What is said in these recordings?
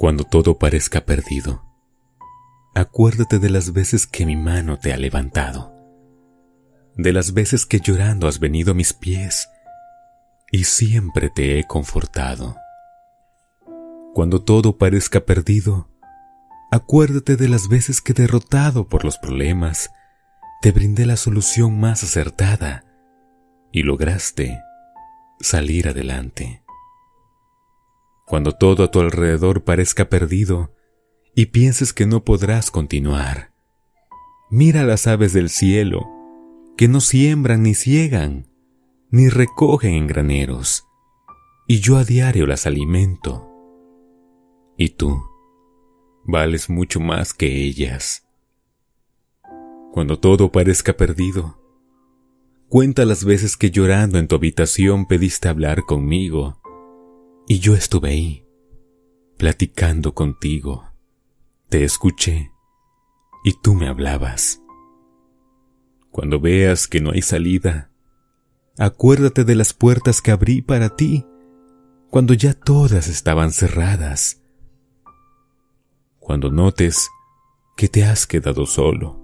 Cuando todo parezca perdido, acuérdate de las veces que mi mano te ha levantado, de las veces que llorando has venido a mis pies y siempre te he confortado. Cuando todo parezca perdido, acuérdate de las veces que derrotado por los problemas, te brindé la solución más acertada y lograste salir adelante. Cuando todo a tu alrededor parezca perdido y pienses que no podrás continuar, mira las aves del cielo, que no siembran ni ciegan, ni recogen en graneros, y yo a diario las alimento. Y tú, vales mucho más que ellas. Cuando todo parezca perdido, cuenta las veces que llorando en tu habitación pediste hablar conmigo, y yo estuve ahí, platicando contigo. Te escuché, y tú me hablabas. Cuando veas que no hay salida, acuérdate de las puertas que abrí para ti, cuando ya todas estaban cerradas. Cuando notes que te has quedado solo,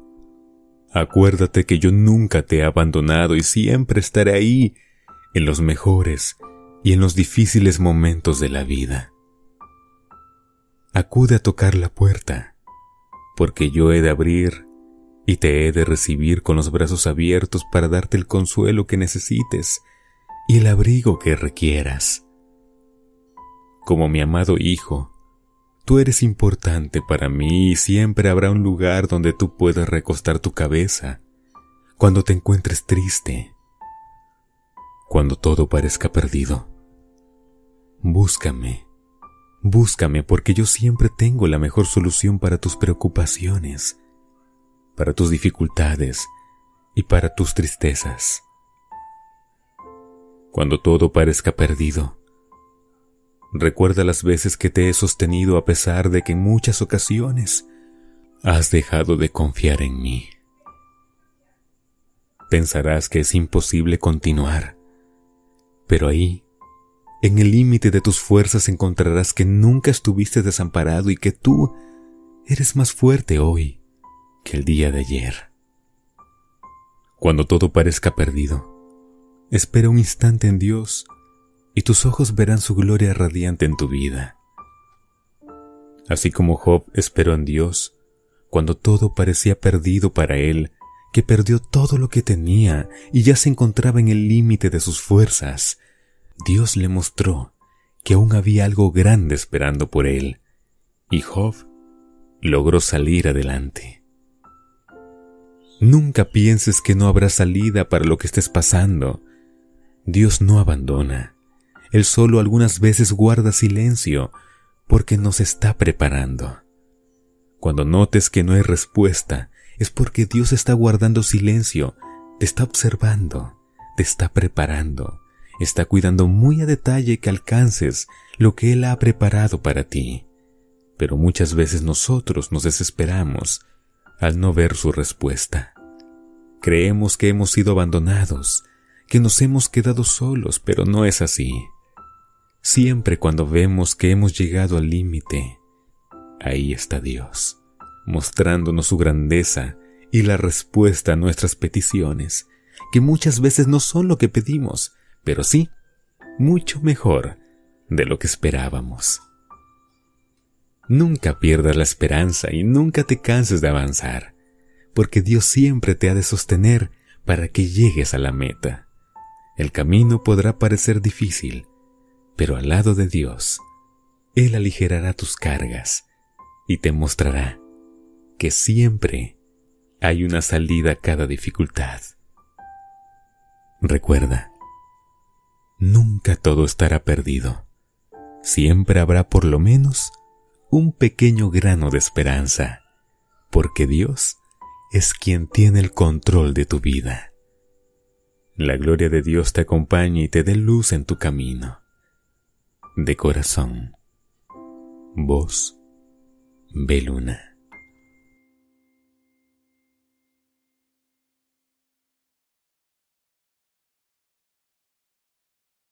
Acuérdate que yo nunca te he abandonado y siempre estaré ahí, en los mejores y en los difíciles momentos de la vida. Acude a tocar la puerta, porque yo he de abrir y te he de recibir con los brazos abiertos para darte el consuelo que necesites y el abrigo que requieras. Como mi amado Hijo, Tú eres importante para mí y siempre habrá un lugar donde tú puedas recostar tu cabeza cuando te encuentres triste, cuando todo parezca perdido. Búscame, búscame porque yo siempre tengo la mejor solución para tus preocupaciones, para tus dificultades y para tus tristezas. Cuando todo parezca perdido, Recuerda las veces que te he sostenido a pesar de que en muchas ocasiones has dejado de confiar en mí. Pensarás que es imposible continuar, pero ahí, en el límite de tus fuerzas encontrarás que nunca estuviste desamparado y que tú eres más fuerte hoy que el día de ayer. Cuando todo parezca perdido, espera un instante en Dios y tus ojos verán su gloria radiante en tu vida. Así como Job esperó en Dios, cuando todo parecía perdido para él, que perdió todo lo que tenía y ya se encontraba en el límite de sus fuerzas, Dios le mostró que aún había algo grande esperando por él, y Job logró salir adelante. Nunca pienses que no habrá salida para lo que estés pasando. Dios no abandona. Él solo algunas veces guarda silencio porque nos está preparando. Cuando notes que no hay respuesta, es porque Dios está guardando silencio, te está observando, te está preparando, está cuidando muy a detalle que alcances lo que Él ha preparado para ti. Pero muchas veces nosotros nos desesperamos al no ver su respuesta. Creemos que hemos sido abandonados, que nos hemos quedado solos, pero no es así. Siempre cuando vemos que hemos llegado al límite, ahí está Dios, mostrándonos su grandeza y la respuesta a nuestras peticiones, que muchas veces no son lo que pedimos, pero sí, mucho mejor de lo que esperábamos. Nunca pierdas la esperanza y nunca te canses de avanzar, porque Dios siempre te ha de sostener para que llegues a la meta. El camino podrá parecer difícil, pero al lado de Dios, Él aligerará tus cargas y te mostrará que siempre hay una salida a cada dificultad. Recuerda, nunca todo estará perdido. Siempre habrá por lo menos un pequeño grano de esperanza, porque Dios es quien tiene el control de tu vida. La gloria de Dios te acompañe y te dé luz en tu camino de corazón. Voz Beluna.